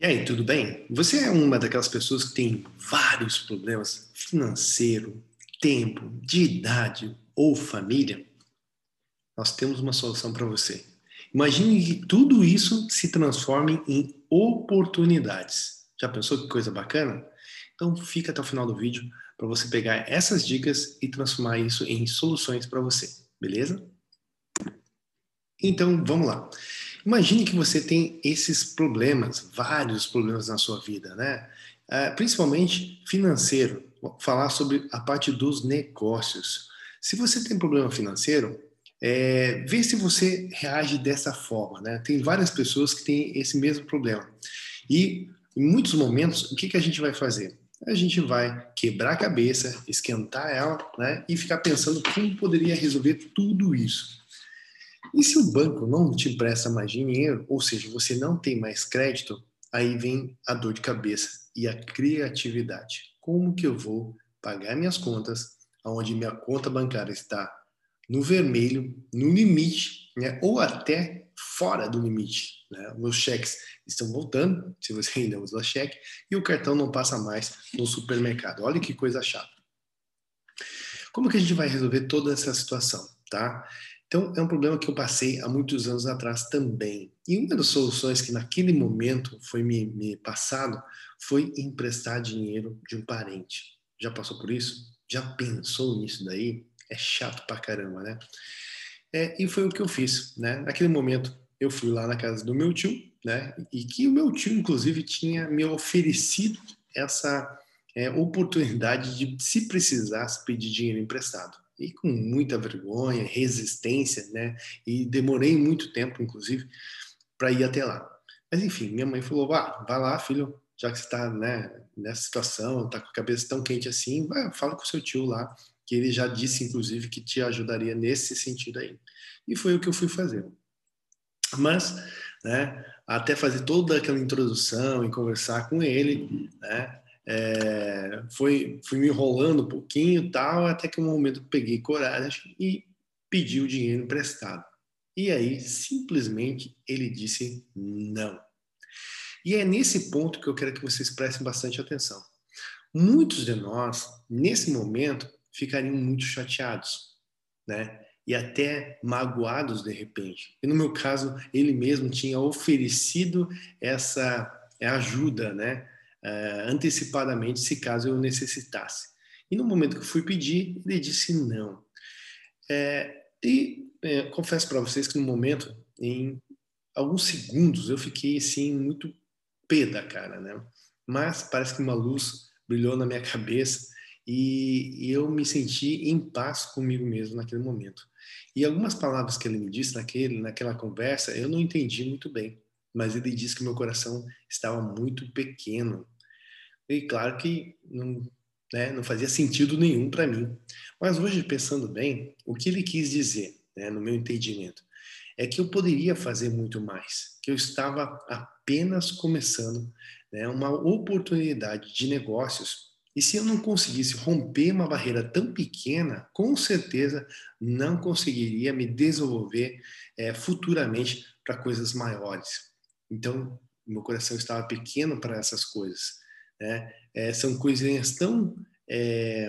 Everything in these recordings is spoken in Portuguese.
E aí, tudo bem? Você é uma daquelas pessoas que tem vários problemas financeiro, tempo, de idade ou família? Nós temos uma solução para você. Imagine que tudo isso se transforme em oportunidades. Já pensou que coisa bacana? Então fica até o final do vídeo para você pegar essas dicas e transformar isso em soluções para você, beleza? Então vamos lá. Imagine que você tem esses problemas, vários problemas na sua vida, né? Uh, principalmente financeiro. Vou falar sobre a parte dos negócios. Se você tem problema financeiro, é, vê se você reage dessa forma, né? Tem várias pessoas que têm esse mesmo problema. E em muitos momentos, o que, que a gente vai fazer? A gente vai quebrar a cabeça, esquentar ela, né? E ficar pensando como poderia resolver tudo isso. E se o banco não te empresta mais dinheiro, ou seja, você não tem mais crédito, aí vem a dor de cabeça e a criatividade. Como que eu vou pagar minhas contas, onde minha conta bancária está no vermelho, no limite, né? ou até fora do limite. Né? Meus cheques estão voltando, se você ainda usa cheque, e o cartão não passa mais no supermercado. Olha que coisa chata. Como que a gente vai resolver toda essa situação? Tá? Então, é um problema que eu passei há muitos anos atrás também. E uma das soluções que naquele momento foi me, me passado foi emprestar dinheiro de um parente. Já passou por isso? Já pensou nisso daí? É chato pra caramba, né? É, e foi o que eu fiz, né? Naquele momento, eu fui lá na casa do meu tio, né? E que o meu tio, inclusive, tinha me oferecido essa é, oportunidade de, se precisasse, pedir dinheiro emprestado e com muita vergonha, resistência, né? E demorei muito tempo, inclusive, para ir até lá. Mas enfim, minha mãe falou: "Vá, vai lá, filho, já que você está né, nessa situação, está com a cabeça tão quente assim, vai, fala com seu tio lá, que ele já disse, inclusive, que te ajudaria nesse sentido aí. E foi o que eu fui fazer. Mas, né, até fazer toda aquela introdução e conversar com ele, né, é, foi, fui me enrolando um pouquinho tal, até que um momento peguei coragem e pedi o dinheiro emprestado. E aí, simplesmente, ele disse não. E é nesse ponto que eu quero que vocês prestem bastante atenção. Muitos de nós, nesse momento, ficariam muito chateados, né? E até magoados de repente. E no meu caso, ele mesmo tinha oferecido essa ajuda, né? Uh, antecipadamente se caso eu necessitasse. E no momento que eu fui pedir, ele disse não. É, e é, confesso para vocês que no momento, em alguns segundos, eu fiquei assim muito pé da cara, né? Mas parece que uma luz brilhou na minha cabeça e, e, eu me senti em paz comigo mesmo naquele momento. E algumas palavras que ele me disse naquele, naquela conversa eu não entendi muito bem mas ele disse que meu coração estava muito pequeno. E claro que não, né, não fazia sentido nenhum para mim. Mas hoje, pensando bem, o que ele quis dizer, né, no meu entendimento, é que eu poderia fazer muito mais, que eu estava apenas começando né, uma oportunidade de negócios. E se eu não conseguisse romper uma barreira tão pequena, com certeza não conseguiria me desenvolver é, futuramente para coisas maiores. Então, meu coração estava pequeno para essas coisas. Né? É, são coisinhas tão é,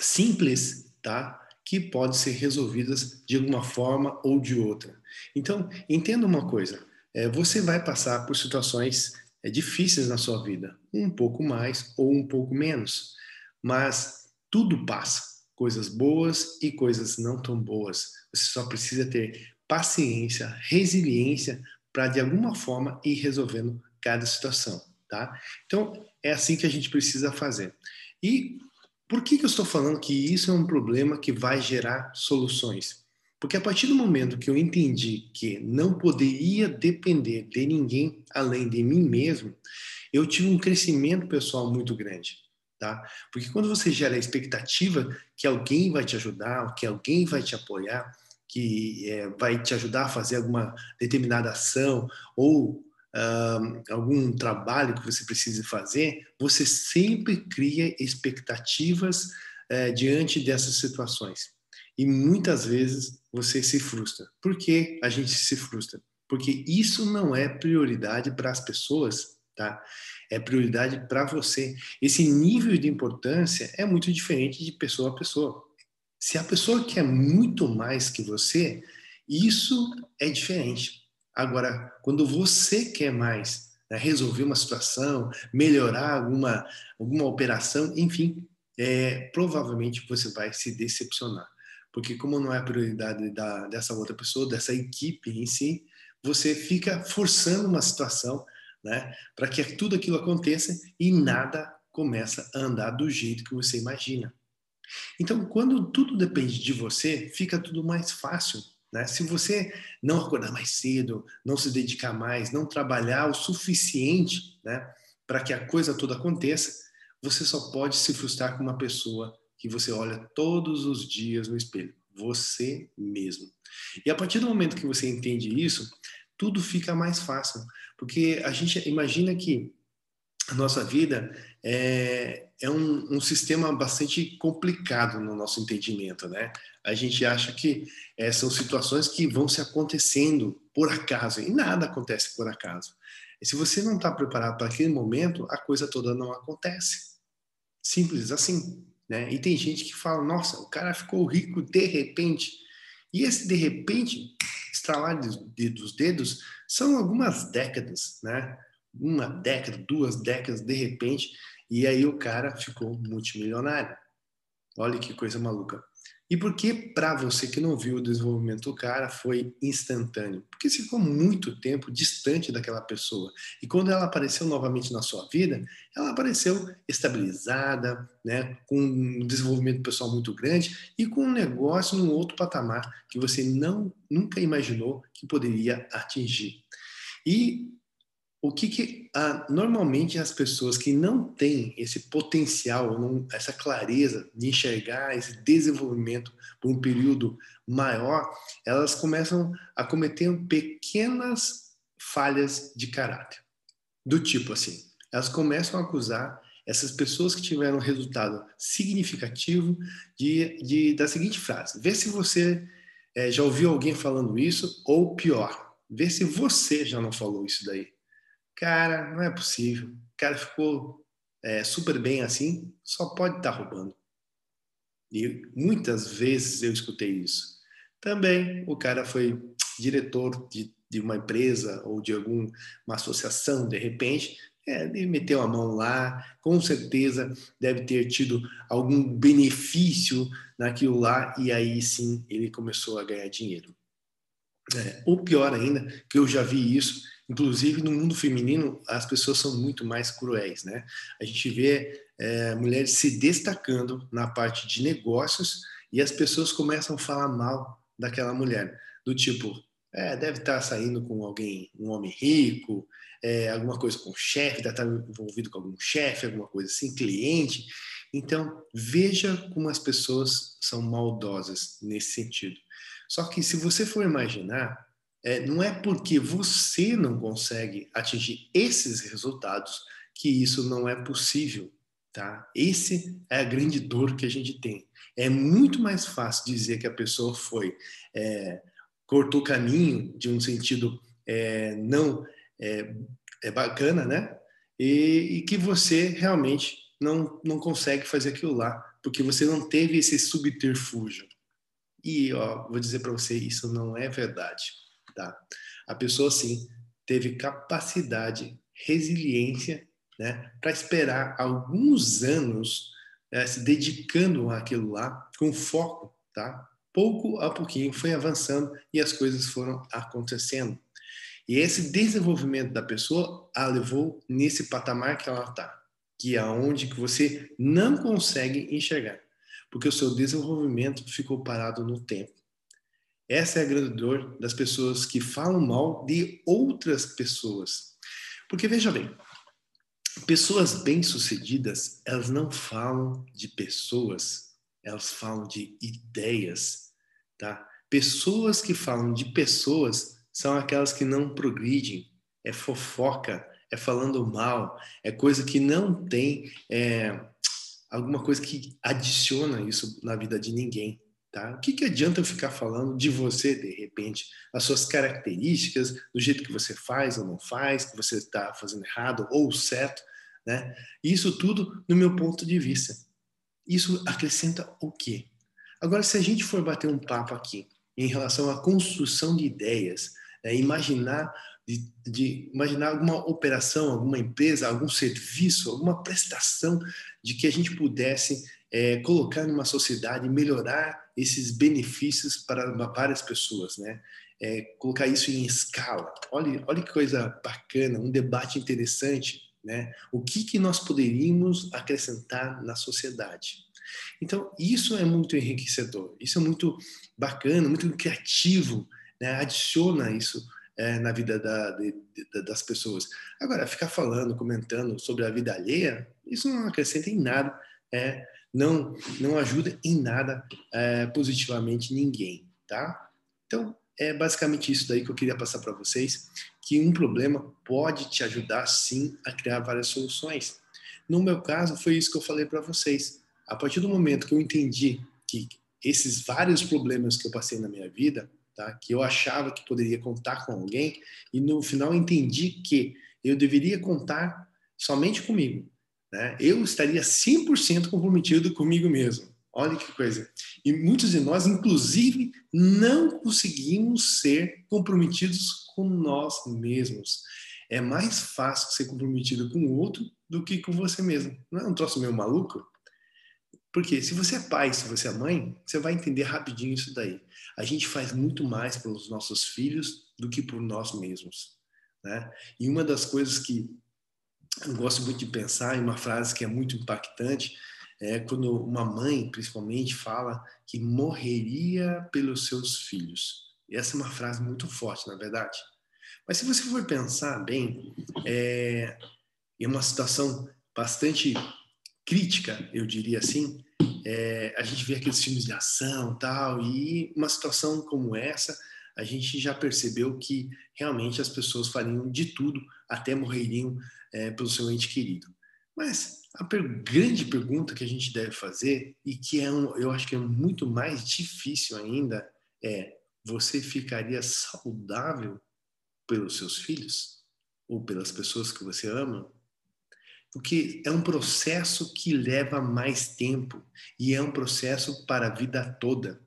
simples, tá? Que podem ser resolvidas de alguma forma ou de outra. Então, entenda uma coisa: é, você vai passar por situações é, difíceis na sua vida, um pouco mais ou um pouco menos, mas tudo passa. Coisas boas e coisas não tão boas. Você só precisa ter paciência, resiliência para de alguma forma ir resolvendo cada situação, tá? Então é assim que a gente precisa fazer. E por que, que eu estou falando que isso é um problema que vai gerar soluções? Porque a partir do momento que eu entendi que não poderia depender de ninguém além de mim mesmo, eu tive um crescimento pessoal muito grande. Tá? Porque quando você gera a expectativa que alguém vai te ajudar, que alguém vai te apoiar, que é, vai te ajudar a fazer alguma determinada ação ou algum trabalho que você precise fazer, você sempre cria expectativas é, diante dessas situações. E muitas vezes você se frustra. Por que a gente se frustra? porque isso não é prioridade para as pessoas, tá? É prioridade para você. Esse nível de importância é muito diferente de pessoa a pessoa. Se a pessoa quer muito mais que você, isso é diferente. Agora, quando você quer mais, né, resolver uma situação, melhorar alguma, alguma operação, enfim, é, provavelmente você vai se decepcionar. Porque como não é a prioridade da, dessa outra pessoa, dessa equipe em si, você fica forçando uma situação né, para que tudo aquilo aconteça e nada começa a andar do jeito que você imagina. Então, quando tudo depende de você, fica tudo mais fácil. Né? Se você não acordar mais cedo, não se dedicar mais, não trabalhar o suficiente né, para que a coisa toda aconteça, você só pode se frustrar com uma pessoa que você olha todos os dias no espelho, você mesmo. E a partir do momento que você entende isso, tudo fica mais fácil, porque a gente imagina que a nossa vida é, é um, um, sistema bastante complicado no nosso entendimento, né? A gente acha que é, são situações que vão se acontecendo por acaso, e nada acontece por acaso. E se você não está preparado para aquele momento, a coisa toda não acontece. Simples assim. Né? E tem gente que fala, nossa, o cara ficou rico de repente. E esse de repente, estralar dos dedos, são algumas décadas, né? Uma década, duas décadas, de repente, e aí o cara ficou multimilionário. Olha que coisa maluca. E por que para você que não viu o desenvolvimento do cara foi instantâneo? Porque ficou muito tempo distante daquela pessoa. E quando ela apareceu novamente na sua vida, ela apareceu estabilizada, né, com um desenvolvimento pessoal muito grande e com um negócio num outro patamar que você não nunca imaginou que poderia atingir. E o que, que ah, normalmente as pessoas que não têm esse potencial, não, essa clareza de enxergar esse desenvolvimento por um período maior, elas começam a cometer pequenas falhas de caráter. Do tipo assim, elas começam a acusar essas pessoas que tiveram resultado significativo de, de da seguinte frase: vê se você é, já ouviu alguém falando isso, ou pior, vê se você já não falou isso daí. Cara, não é possível. O cara ficou é, super bem assim, só pode estar tá roubando. E muitas vezes eu escutei isso. Também o cara foi diretor de, de uma empresa ou de alguma associação, de repente, é, ele meteu a mão lá, com certeza deve ter tido algum benefício naquilo lá, e aí sim ele começou a ganhar dinheiro. É, ou pior ainda, que eu já vi isso, Inclusive, no mundo feminino, as pessoas são muito mais cruéis, né? A gente vê é, mulheres se destacando na parte de negócios e as pessoas começam a falar mal daquela mulher, do tipo, é, deve estar saindo com alguém, um homem rico, é, alguma coisa com chefe, deve estar envolvido com algum chefe, alguma coisa assim, cliente. Então, veja como as pessoas são maldosas nesse sentido. Só que se você for imaginar, é, não é porque você não consegue atingir esses resultados que isso não é possível, tá? Esse é a grande dor que a gente tem. É muito mais fácil dizer que a pessoa foi é, cortou caminho de um sentido é, não é, é, bacana, né? E, e que você realmente não, não consegue fazer aquilo lá, porque você não teve esse subterfúgio. E ó, vou dizer para você, isso não é verdade. Tá? A pessoa, sim, teve capacidade, resiliência, né, para esperar alguns anos é, se dedicando àquilo lá, com foco, tá? Pouco a pouquinho foi avançando e as coisas foram acontecendo. E esse desenvolvimento da pessoa a levou nesse patamar que ela está, que é onde que você não consegue enxergar, porque o seu desenvolvimento ficou parado no tempo. Essa é a grande dor das pessoas que falam mal de outras pessoas. Porque veja bem, pessoas bem-sucedidas, elas não falam de pessoas, elas falam de ideias, tá? Pessoas que falam de pessoas são aquelas que não progridem, é fofoca, é falando mal, é coisa que não tem é, alguma coisa que adiciona isso na vida de ninguém Tá? O que, que adianta eu ficar falando de você, de repente, as suas características, do jeito que você faz ou não faz, que você está fazendo errado ou certo, né? Isso tudo no meu ponto de vista. Isso acrescenta o quê? Agora, se a gente for bater um papo aqui em relação à construção de ideias, é, imaginar de, de, imaginar alguma operação, alguma empresa, algum serviço, alguma prestação de que a gente pudesse é, colocar numa sociedade, melhorar esses benefícios para várias pessoas, né? É, colocar isso em escala. Olha, olha que coisa bacana, um debate interessante, né? O que, que nós poderíamos acrescentar na sociedade? Então, isso é muito enriquecedor, isso é muito bacana, muito criativo, né? adiciona isso é, na vida da, de, de, das pessoas. Agora, ficar falando, comentando sobre a vida alheia, isso não acrescenta em nada é, não, não ajuda em nada é, positivamente ninguém, tá? Então, é basicamente isso daí que eu queria passar para vocês, que um problema pode te ajudar sim a criar várias soluções. No meu caso, foi isso que eu falei para vocês. A partir do momento que eu entendi que esses vários problemas que eu passei na minha vida, tá, que eu achava que poderia contar com alguém, e no final entendi que eu deveria contar somente comigo, né? Eu estaria 100% comprometido comigo mesmo. Olha que coisa. E muitos de nós, inclusive, não conseguimos ser comprometidos com nós mesmos. É mais fácil ser comprometido com o outro do que com você mesmo. Não é um troço meio maluco? Porque se você é pai, se você é mãe, você vai entender rapidinho isso daí. A gente faz muito mais pelos nossos filhos do que por nós mesmos. Né? E uma das coisas que eu gosto muito de pensar em uma frase que é muito impactante, é quando uma mãe, principalmente, fala que morreria pelos seus filhos. E essa é uma frase muito forte, na é verdade. Mas se você for pensar bem, é, é uma situação bastante crítica, eu diria assim. É, a gente vê aqueles filmes de ação tal, e uma situação como essa, a gente já percebeu que realmente as pessoas fariam de tudo, até morreriam é, pelo seu ente querido. Mas a per grande pergunta que a gente deve fazer, e que é um, eu acho que é muito mais difícil ainda, é: você ficaria saudável pelos seus filhos? Ou pelas pessoas que você ama? Porque é um processo que leva mais tempo e é um processo para a vida toda.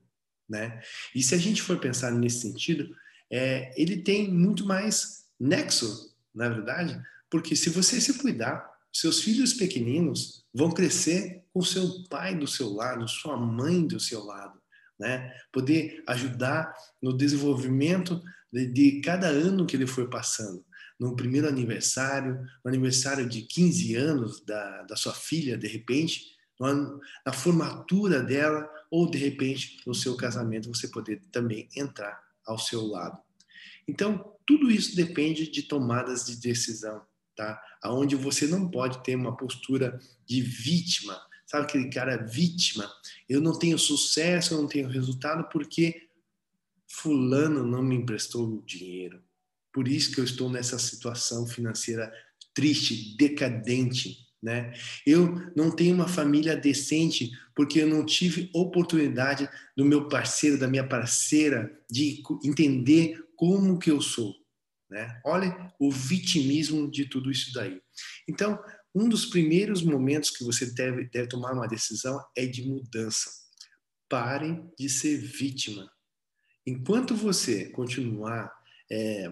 Né? E se a gente for pensar nesse sentido, é, ele tem muito mais nexo, na verdade, porque se você se cuidar, seus filhos pequeninos vão crescer com seu pai do seu lado, sua mãe do seu lado, né? Poder ajudar no desenvolvimento de, de cada ano que ele for passando. No primeiro aniversário, no aniversário de 15 anos da, da sua filha, de repente, na formatura dela, ou de repente no seu casamento, você poder também entrar ao seu lado. Então, tudo isso depende de tomadas de decisão tá? Aonde você não pode ter uma postura de vítima, sabe aquele cara vítima? Eu não tenho sucesso, eu não tenho resultado porque fulano não me emprestou dinheiro. Por isso que eu estou nessa situação financeira triste, decadente, né? Eu não tenho uma família decente porque eu não tive oportunidade do meu parceiro, da minha parceira de entender como que eu sou. Né? Olha o vitimismo de tudo isso daí. Então, um dos primeiros momentos que você deve, deve tomar uma decisão é de mudança. Pare de ser vítima. Enquanto você continuar é,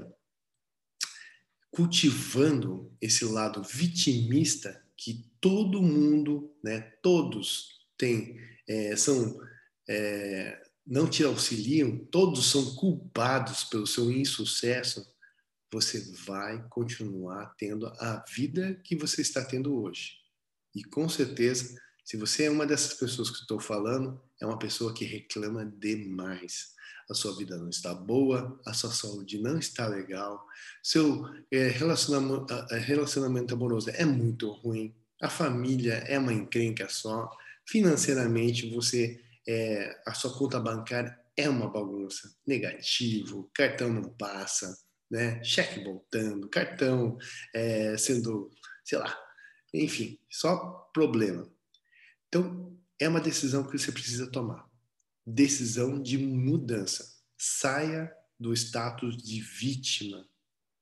cultivando esse lado vitimista que todo mundo, né, todos têm, é, são é, não te auxiliam, todos são culpados pelo seu insucesso, você vai continuar tendo a vida que você está tendo hoje. E com certeza, se você é uma dessas pessoas que estou falando, é uma pessoa que reclama demais. A sua vida não está boa, a sua saúde não está legal, seu é, relacionamento, relacionamento amoroso é muito ruim, a família é uma encrenca só, financeiramente você é, a sua conta bancária é uma bagunça, negativo, cartão não passa, né? Cheque voltando, cartão é, sendo, sei lá, enfim, só problema. Então, é uma decisão que você precisa tomar. decisão de mudança. Saia do status de vítima,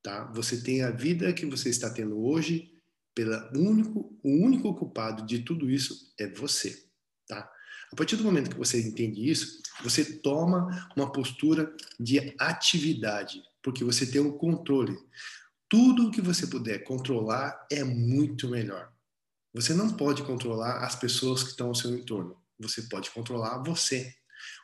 tá? Você tem a vida que você está tendo hoje, pela único, o único culpado de tudo isso é você, tá? A partir do momento que você entende isso, você toma uma postura de atividade, porque você tem o controle. Tudo que você puder controlar é muito melhor. Você não pode controlar as pessoas que estão ao seu entorno. Você pode controlar você.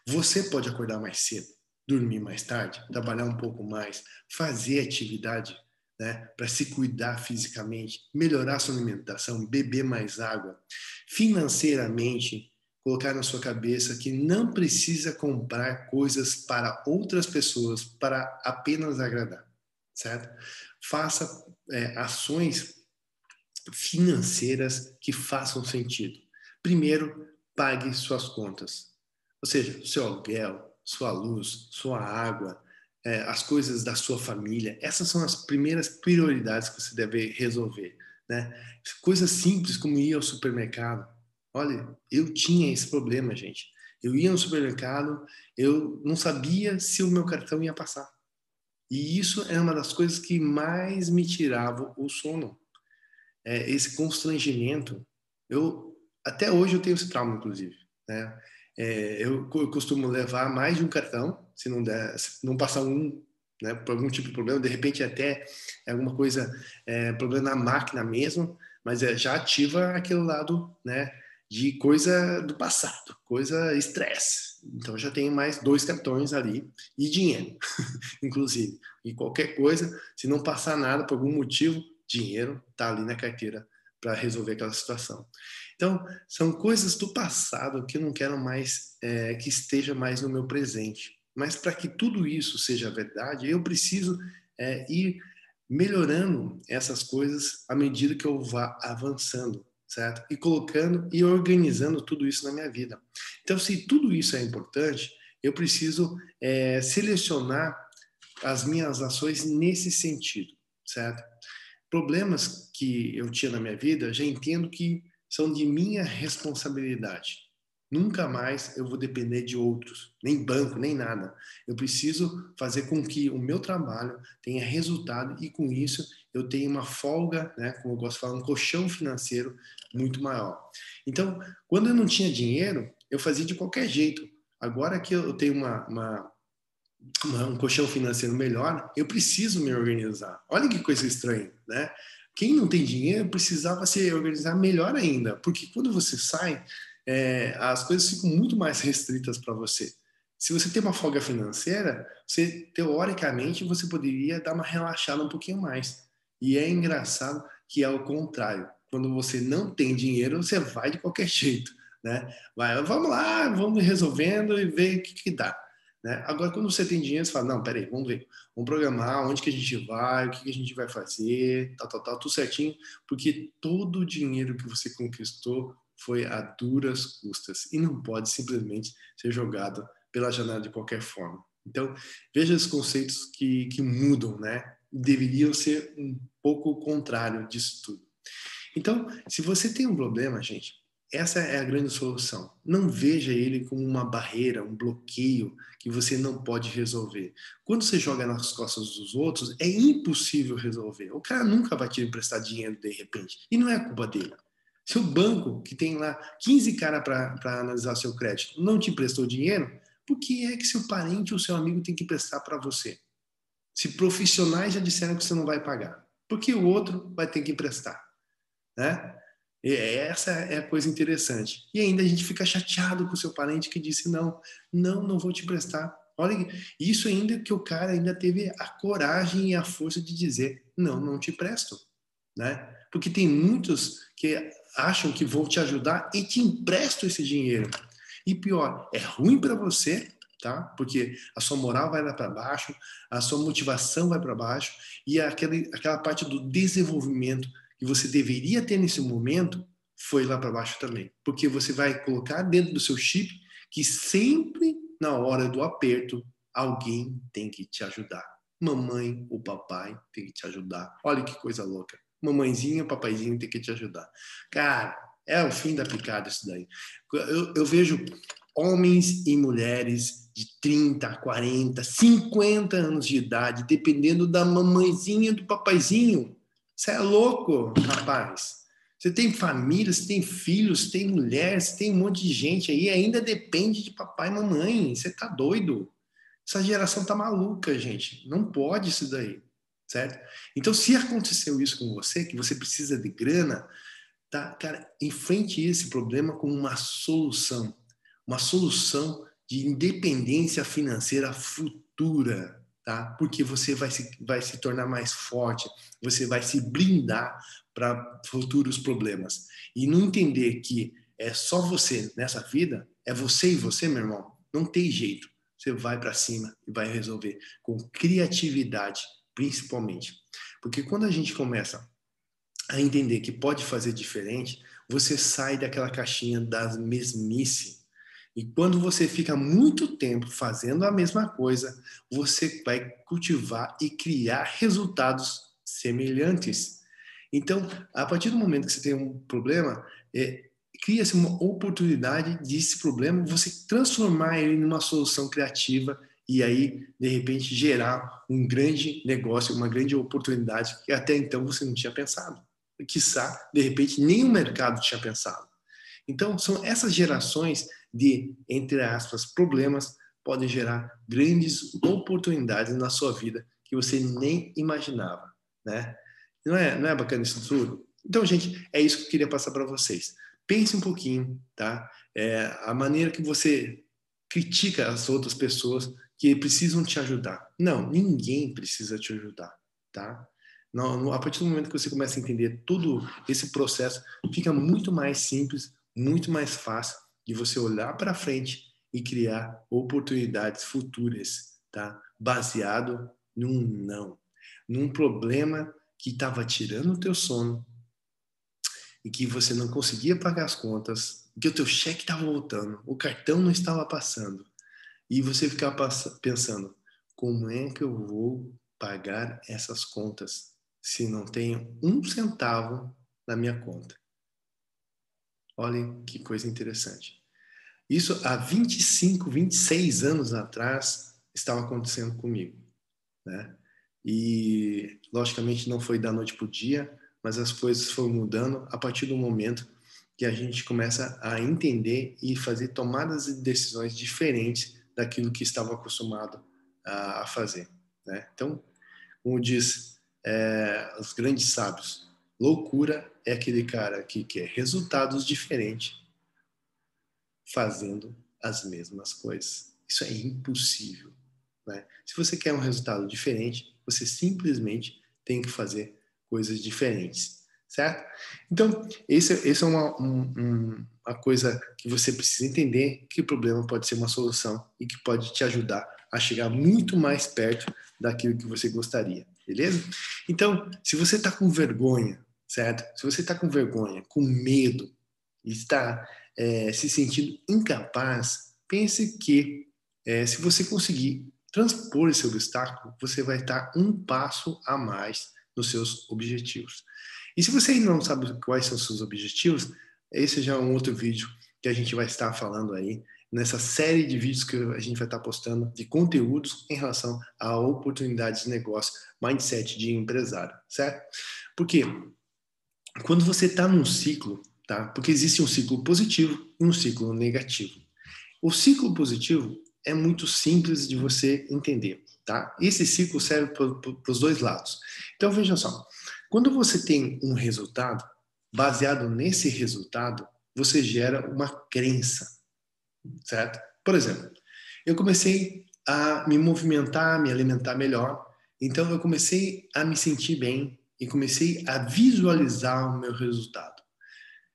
Você pode acordar mais cedo, dormir mais tarde, trabalhar um pouco mais, fazer atividade, né, para se cuidar fisicamente, melhorar sua alimentação, beber mais água. Financeiramente, colocar na sua cabeça que não precisa comprar coisas para outras pessoas para apenas agradar, certo? Faça é, ações financeiras que façam sentido. Primeiro, pague suas contas. Ou seja, seu aluguel, sua luz, sua água, é, as coisas da sua família. Essas são as primeiras prioridades que você deve resolver. Né? Coisas simples como ir ao supermercado. Olha, eu tinha esse problema, gente. Eu ia no supermercado, eu não sabia se o meu cartão ia passar. E isso é uma das coisas que mais me tirava o sono é, esse constrangimento. Eu até hoje eu tenho esse trauma, inclusive. Né? É, eu, eu, costumo levar mais de um cartão, se não der, se não passar um, né, por algum tipo de problema, de repente até alguma coisa, é, problema na máquina mesmo, mas é, já ativa aquele lado, né, de coisa do passado, coisa estresse. Então já tenho mais dois cartões ali e dinheiro, inclusive. E qualquer coisa, se não passar nada por algum motivo, dinheiro está ali na carteira para resolver aquela situação. Então, são coisas do passado que eu não quero mais é, que esteja mais no meu presente. Mas para que tudo isso seja verdade, eu preciso é, ir melhorando essas coisas à medida que eu vá avançando, certo? E colocando e organizando tudo isso na minha vida. Então, se tudo isso é importante, eu preciso é, selecionar as minhas ações nesse sentido, certo? problemas que eu tinha na minha vida, já entendo que são de minha responsabilidade. Nunca mais eu vou depender de outros, nem banco, nem nada. Eu preciso fazer com que o meu trabalho tenha resultado e com isso eu tenha uma folga, né, como eu gosto de falar, um colchão financeiro muito maior. Então, quando eu não tinha dinheiro, eu fazia de qualquer jeito. Agora que eu tenho uma, uma um colchão financeiro melhor, eu preciso me organizar. Olha que coisa estranha, né? Quem não tem dinheiro precisava se organizar melhor ainda, porque quando você sai, é, as coisas ficam muito mais restritas para você. Se você tem uma folga financeira, você teoricamente você poderia dar uma relaxada um pouquinho mais. E é engraçado que é o contrário. Quando você não tem dinheiro, você vai de qualquer jeito, né? Vai, vamos lá, vamos resolvendo e ver o que, que dá. Né? Agora, quando você tem dinheiro, você fala, não, peraí, vamos ver, vamos programar onde que a gente vai, o que, que a gente vai fazer, tal, tal, tal, tudo certinho, porque todo o dinheiro que você conquistou foi a duras custas e não pode simplesmente ser jogado pela janela de qualquer forma. Então, veja os conceitos que, que mudam, né? Deveriam ser um pouco o contrário disso tudo. Então, se você tem um problema, gente, essa é a grande solução. Não veja ele como uma barreira, um bloqueio que você não pode resolver. Quando você joga nas costas dos outros, é impossível resolver. O cara nunca vai te emprestar dinheiro de repente. E não é culpa dele. Se o banco, que tem lá 15 caras para analisar seu crédito, não te emprestou dinheiro, por que é que seu parente ou seu amigo tem que prestar para você? Se profissionais já disseram que você não vai pagar, por que o outro vai ter que emprestar? Né? essa é a coisa interessante. E ainda a gente fica chateado com o seu parente que disse não, não, não vou te prestar. Olha, isso ainda que o cara ainda teve a coragem e a força de dizer não, não te presto, né? Porque tem muitos que acham que vão te ajudar e te emprestam esse dinheiro. E pior, é ruim para você, tá? Porque a sua moral vai lá para baixo, a sua motivação vai para baixo e aquele, aquela parte do desenvolvimento que você deveria ter nesse momento foi lá para baixo também. Porque você vai colocar dentro do seu chip que sempre na hora do aperto alguém tem que te ajudar. Mamãe ou papai tem que te ajudar. Olha que coisa louca. Mamãezinha, papaizinho tem que te ajudar. Cara, é o fim da picada isso daí. Eu, eu vejo homens e mulheres de 30, 40, 50 anos de idade, dependendo da mamãezinha do papaizinho. Você é louco, rapaz. Você tem família, você tem filhos, tem mulher, você tem um monte de gente aí, ainda depende de papai e mamãe. Você tá doido. Essa geração tá maluca, gente. Não pode isso daí, certo? Então, se aconteceu isso com você, que você precisa de grana, tá, cara, enfrente esse problema com uma solução, uma solução de independência financeira futura, tá? Porque você vai se, vai se tornar mais forte, você vai se blindar para futuros problemas. E não entender que é só você nessa vida, é você e você, meu irmão, não tem jeito. Você vai para cima e vai resolver com criatividade, principalmente. Porque quando a gente começa a entender que pode fazer diferente, você sai daquela caixinha das mesmice. E quando você fica muito tempo fazendo a mesma coisa, você vai cultivar e criar resultados semelhantes. Então, a partir do momento que você tem um problema, é, cria-se uma oportunidade desse problema você transformar ele numa solução criativa e aí, de repente, gerar um grande negócio, uma grande oportunidade que até então você não tinha pensado quiçá, de repente, nem o mercado tinha pensado. Então, são essas gerações de, entre aspas, problemas podem gerar grandes oportunidades na sua vida que você nem imaginava, né? Não é, não é bacana isso tudo? Então, gente, é isso que eu queria passar para vocês. Pense um pouquinho, tá? É, a maneira que você critica as outras pessoas que precisam te ajudar. Não, ninguém precisa te ajudar, tá? a partir do momento que você começa a entender todo esse processo, fica muito mais simples, muito mais fácil de você olhar para frente e criar oportunidades futuras, tá? Baseado num não, num problema que estava tirando o teu sono e que você não conseguia pagar as contas, que o teu cheque estava voltando, o cartão não estava passando e você ficava pensando como é que eu vou pagar essas contas? se não tenho um centavo na minha conta. Olhem que coisa interessante. Isso há 25, 26 anos atrás estava acontecendo comigo. Né? E, logicamente, não foi da noite para o dia, mas as coisas foram mudando a partir do momento que a gente começa a entender e fazer tomadas de decisões diferentes daquilo que estava acostumado a, fazer. Né? Então, como diz é, os grandes sábios. Loucura é aquele cara que quer resultados diferentes fazendo as mesmas coisas. Isso é impossível. Né? Se você quer um resultado diferente, você simplesmente tem que fazer coisas diferentes, certo? Então, esse, esse é uma, um, uma coisa que você precisa entender que o problema pode ser uma solução e que pode te ajudar a chegar muito mais perto daquilo que você gostaria beleza? Então, se você está com vergonha, certo? Se você está com vergonha, com medo, está é, se sentindo incapaz, pense que é, se você conseguir transpor esse obstáculo, você vai estar um passo a mais nos seus objetivos. E se você ainda não sabe quais são os seus objetivos, esse já é um outro vídeo que a gente vai estar falando aí nessa série de vídeos que a gente vai estar postando de conteúdos em relação a oportunidades de negócio, mindset de empresário, certo? Porque quando você está num ciclo, tá? Porque existe um ciclo positivo e um ciclo negativo. O ciclo positivo é muito simples de você entender, tá? Esse ciclo serve para os dois lados. Então veja só, quando você tem um resultado, baseado nesse resultado, você gera uma crença certo? Por exemplo, eu comecei a me movimentar, me alimentar melhor, então eu comecei a me sentir bem e comecei a visualizar o meu resultado.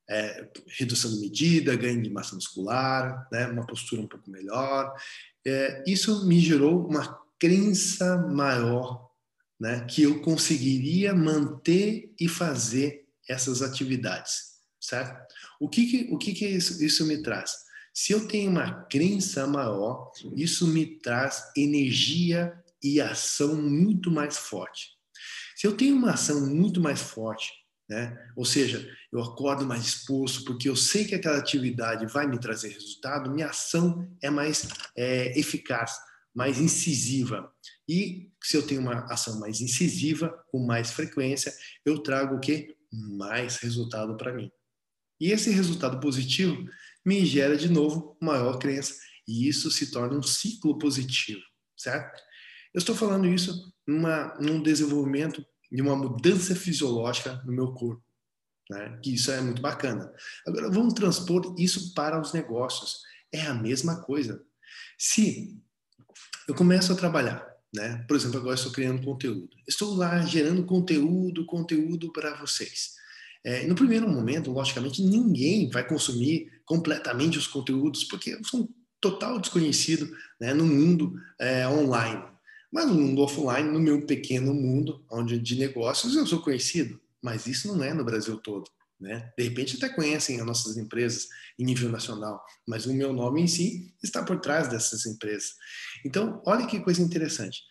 É, redução de medida, ganho de massa muscular, né, uma postura um pouco melhor. É, isso me gerou uma crença maior né, que eu conseguiria manter e fazer essas atividades, certo? O que, que o que, que isso, isso me traz? Se eu tenho uma crença maior, isso me traz energia e ação muito mais forte. Se eu tenho uma ação muito mais forte, Né? Ou seja, eu acordo mais disposto porque eu sei que aquela atividade vai me trazer resultado, minha ação é mais é, eficaz, mais incisiva. E se eu tenho uma ação mais incisiva, com mais frequência, eu trago o quê? Mais resultado para mim. E esse resultado positivo me gera de novo maior crença e isso se torna um ciclo positivo, certo? Eu estou falando isso numa, num desenvolvimento de uma mudança fisiológica no meu corpo, né? Que isso é muito bacana. Agora vamos transpor isso para os negócios. É a mesma coisa. Se eu começo a trabalhar, né? Por exemplo, agora estou criando conteúdo. Estou lá gerando conteúdo, conteúdo para vocês. É, no primeiro momento, logicamente, ninguém vai consumir completamente os conteúdos, porque são total desconhecido né, no mundo é, online. Mas no mundo offline, no meu pequeno mundo onde de negócios, eu sou conhecido. Mas isso não é no Brasil todo. Né? De repente até conhecem as nossas empresas em nível nacional, mas o meu nome em si está por trás dessas empresas. Então, olha que coisa interessante.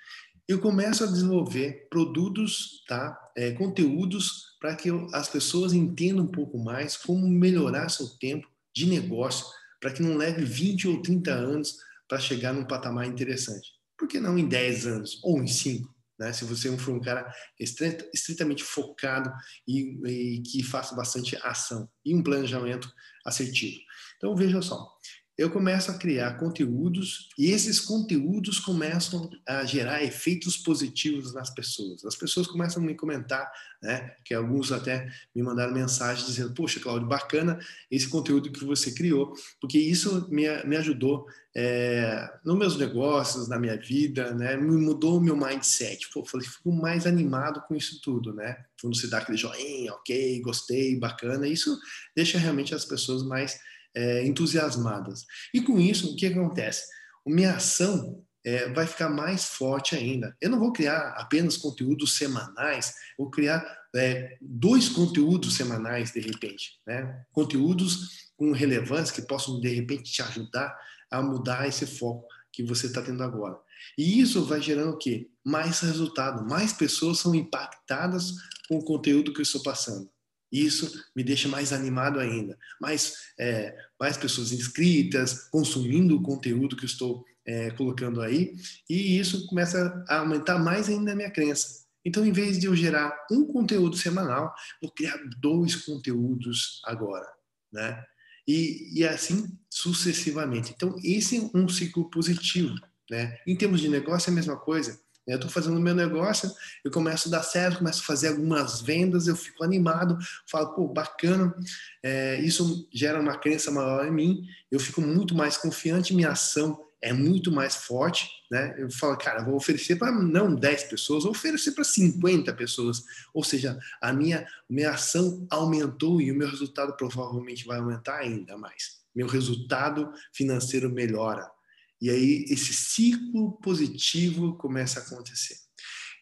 Eu começo a desenvolver produtos, tá? É, conteúdos para que eu, as pessoas entendam um pouco mais como melhorar seu tempo de negócio para que não leve 20 ou 30 anos para chegar num patamar interessante. Por que não em 10 anos ou em 5? Né? Se você for um cara estritamente focado e, e que faça bastante ação e um planejamento assertivo. Então, veja só, eu começo a criar conteúdos e esses conteúdos começam a gerar efeitos positivos nas pessoas. As pessoas começam a me comentar, né? Que alguns até me mandaram mensagem dizendo: Poxa, Cláudio, bacana esse conteúdo que você criou, porque isso me, me ajudou é, nos meus negócios, na minha vida, né? Me mudou o meu mindset. Pô, falei, fico mais animado com isso tudo, né? Quando você dá aquele joinha, ok, gostei, bacana, isso deixa realmente as pessoas mais é, entusiasmadas. E com isso, o que acontece? Minha ação é, vai ficar mais forte ainda. Eu não vou criar apenas conteúdos semanais, vou criar é, dois conteúdos semanais de repente, né? Conteúdos com relevância que possam de repente te ajudar a mudar esse foco que você está tendo agora. E isso vai gerando o quê? Mais resultado, mais pessoas são impactadas com o conteúdo que eu estou passando. Isso me deixa mais animado ainda. Mais, é, mais pessoas inscritas, consumindo o conteúdo que eu estou é, colocando aí. E isso começa a aumentar mais ainda a minha crença. Então, em vez de eu gerar um conteúdo semanal, vou criar dois conteúdos agora, né? E, e assim sucessivamente. Então, esse é um ciclo positivo, né? Em termos de negócio, é a mesma coisa. Eu estou fazendo o meu negócio, eu começo a dar certo, começo a fazer algumas vendas, eu fico animado, falo, pô, bacana, é, isso gera uma crença maior em mim, eu fico muito mais confiante, minha ação é muito mais forte, né? Eu falo, cara, vou oferecer para não 10 pessoas, vou oferecer para 50 pessoas. Ou seja, a minha, minha ação aumentou e o meu resultado provavelmente vai aumentar ainda mais. Meu resultado financeiro melhora. E aí esse ciclo positivo começa a acontecer.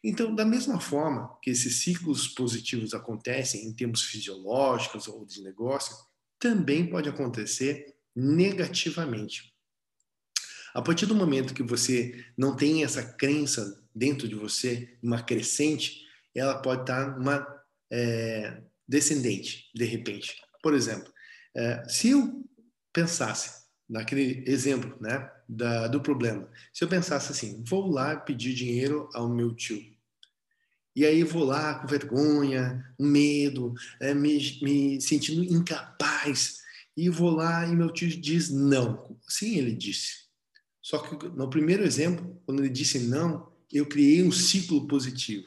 Então, da mesma forma que esses ciclos positivos acontecem em termos fisiológicos ou de negócio, também pode acontecer negativamente. A partir do momento que você não tem essa crença dentro de você, uma crescente, ela pode estar uma é, descendente, de repente. Por exemplo, é, se eu pensasse naquele exemplo, né? da, do problema. Se eu pensasse assim, vou lá pedir dinheiro ao meu tio. E aí vou lá com vergonha, medo, é, me, me sentindo incapaz. E vou lá e meu tio diz não. Sim, ele disse. Só que no primeiro exemplo, quando ele disse não, eu criei um ciclo positivo.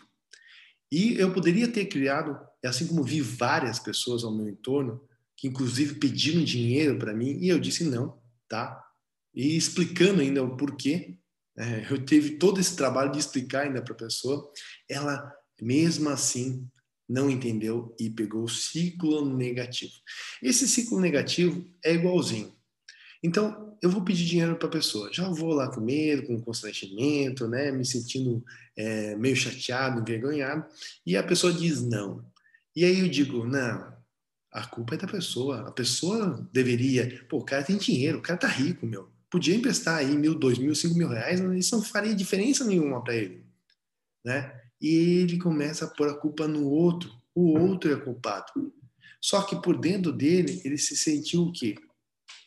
E eu poderia ter criado, assim como vi várias pessoas ao meu entorno, que inclusive pediram dinheiro para mim, e eu disse não, tá? e explicando ainda o porquê. É, eu tive todo esse trabalho de explicar ainda para a pessoa. Ela, mesmo assim, não entendeu e pegou o ciclo negativo. Esse ciclo negativo é igualzinho. Então, eu vou pedir dinheiro para a pessoa. Já vou lá com medo, com constrangimento, né? me sentindo é, meio chateado, envergonhado. E a pessoa diz não. E aí eu digo, não, a culpa é da pessoa. A pessoa deveria. Pô, o cara tem dinheiro, o cara tá rico, meu podia emprestar aí mil, dois mil, cinco mil reais, mas isso não faria diferença nenhuma para ele, né? E ele começa a pôr a culpa no outro, o outro é culpado. Só que por dentro dele, ele se sentiu o quê?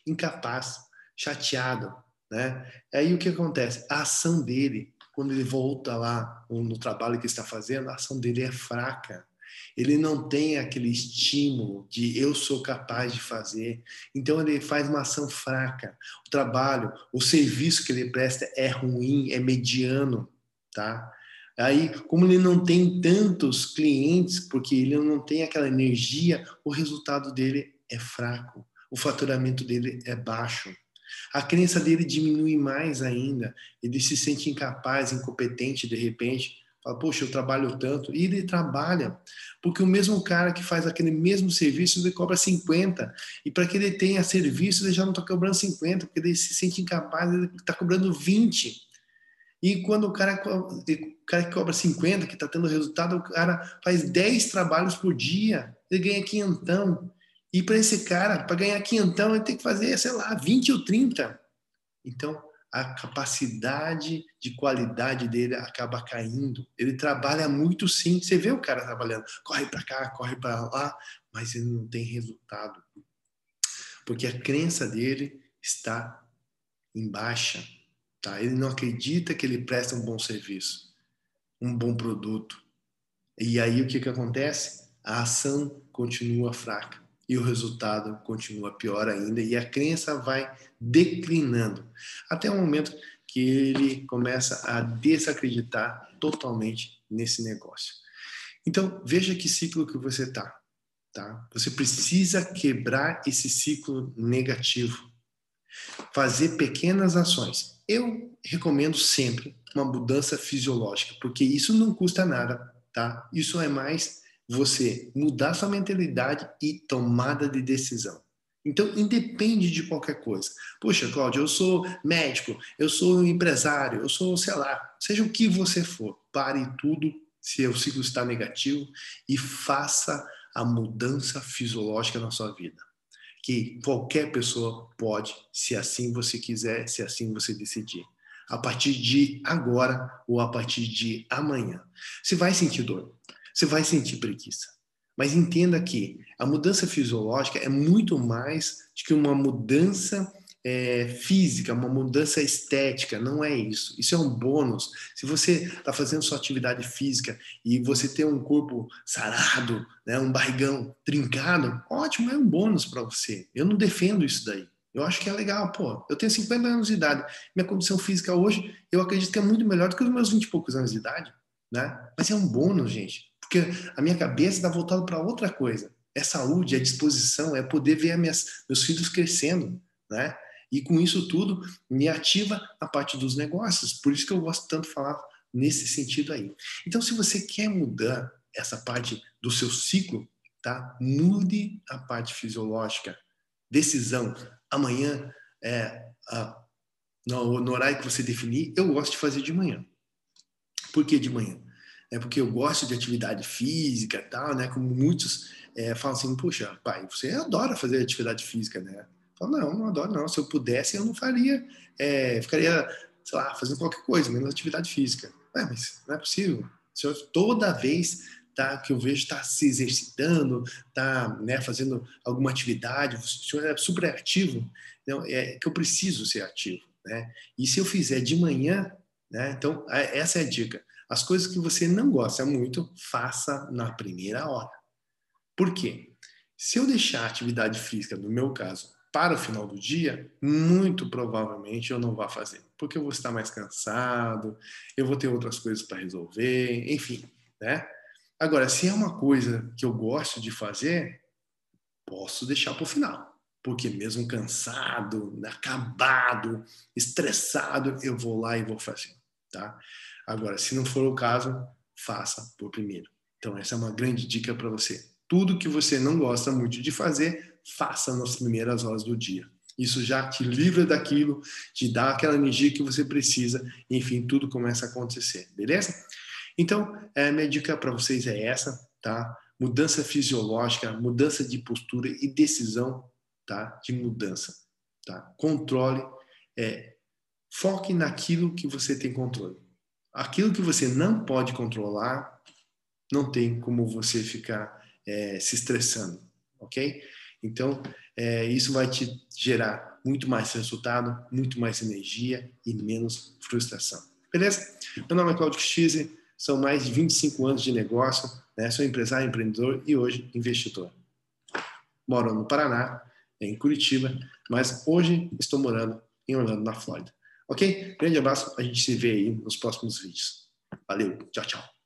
Incapaz, chateado, né? Aí o que acontece? A ação dele, quando ele volta lá no trabalho que está fazendo, a ação dele é fraca. Ele não tem aquele estímulo de eu sou capaz de fazer. Então ele faz uma ação fraca. O trabalho, o serviço que ele presta é ruim, é mediano, tá? Aí, como ele não tem tantos clientes, porque ele não tem aquela energia, o resultado dele é fraco. O faturamento dele é baixo. A crença dele diminui mais ainda. Ele se sente incapaz, incompetente de repente. Fala, poxa, eu trabalho tanto. E ele trabalha, porque o mesmo cara que faz aquele mesmo serviço, ele cobra 50. E para que ele tenha serviço, ele já não está cobrando 50, porque ele se sente incapaz, ele está cobrando 20. E quando o cara, o cara que cobra 50, que está tendo resultado, o cara faz 10 trabalhos por dia, ele ganha quinhentão. E para esse cara, para ganhar quinhentão, ele tem que fazer, sei lá, 20 ou 30. Então, a capacidade de qualidade dele acaba caindo. Ele trabalha muito sim. Você vê o cara trabalhando, corre para cá, corre para lá, mas ele não tem resultado. Porque a crença dele está em baixa. Tá? Ele não acredita que ele presta um bom serviço, um bom produto. E aí o que, que acontece? A ação continua fraca e o resultado continua pior ainda e a crença vai declinando até o momento que ele começa a desacreditar totalmente nesse negócio. Então, veja que ciclo que você está. Tá? Você precisa quebrar esse ciclo negativo. Fazer pequenas ações. Eu recomendo sempre uma mudança fisiológica, porque isso não custa nada, tá? Isso é mais você mudar sua mentalidade e tomada de decisão. Então, independe de qualquer coisa. Poxa, Cláudio, eu sou médico, eu sou empresário, eu sou, sei lá, seja o que você for, pare tudo se o ciclo está negativo e faça a mudança fisiológica na sua vida. Que qualquer pessoa pode, se assim você quiser, se assim você decidir. A partir de agora ou a partir de amanhã. Você vai sentir dor você vai sentir preguiça. Mas entenda que a mudança fisiológica é muito mais do que uma mudança é, física, uma mudança estética, não é isso. Isso é um bônus. Se você está fazendo sua atividade física e você tem um corpo sarado, né, um barrigão trincado, ótimo, é um bônus para você. Eu não defendo isso daí. Eu acho que é legal, pô. Eu tenho 50 anos de idade. Minha condição física hoje, eu acredito que é muito melhor do que os meus 20 e poucos anos de idade, né? Mas é um bônus, gente. Porque a minha cabeça está voltada para outra coisa. É saúde, é disposição, é poder ver minhas, meus filhos crescendo, né? E com isso tudo, me ativa a parte dos negócios. Por isso que eu gosto tanto de falar nesse sentido aí. Então, se você quer mudar essa parte do seu ciclo, tá? Mude a parte fisiológica. Decisão. Amanhã, é, a, no, no horário que você definir, eu gosto de fazer de manhã. Por que de manhã? É porque eu gosto de atividade física tal, né? Como muitos é, falam assim, puxa, pai, você adora fazer atividade física, né? Eu falo, não, não adoro não. Se eu pudesse, eu não faria, é, ficaria, sei lá, fazendo qualquer coisa, menos atividade física. É, mas não é possível. O senhor toda vez tá, que eu vejo está se exercitando, está né, fazendo alguma atividade, o senhor é super ativo, então, é que eu preciso ser ativo, né? E se eu fizer de manhã, né? Então, é, essa é a dica as coisas que você não gosta muito, faça na primeira hora. Por quê? Se eu deixar a atividade física, no meu caso, para o final do dia, muito provavelmente eu não vou fazer, porque eu vou estar mais cansado, eu vou ter outras coisas para resolver, enfim, né? Agora, se é uma coisa que eu gosto de fazer, posso deixar para o final, porque mesmo cansado, acabado, estressado, eu vou lá e vou fazer, tá? Agora, se não for o caso, faça por primeiro. Então, essa é uma grande dica para você. Tudo que você não gosta muito de fazer, faça nas primeiras horas do dia. Isso já te livra daquilo, te dá aquela energia que você precisa, enfim, tudo começa a acontecer, beleza? Então, é, minha dica para vocês é essa, tá? Mudança fisiológica, mudança de postura e decisão, tá? De mudança, tá? Controle, é, foque naquilo que você tem controle aquilo que você não pode controlar, não tem como você ficar é, se estressando, ok? Então, é, isso vai te gerar muito mais resultado, muito mais energia e menos frustração. Beleza? Meu nome é Claudio Xise, são mais de 25 anos de negócio, né? sou empresário, empreendedor e hoje investidor. Moro no Paraná, em Curitiba, mas hoje estou morando em Orlando, na Flórida. Ok? Grande abraço, a gente se vê aí nos próximos vídeos. Valeu, tchau, tchau.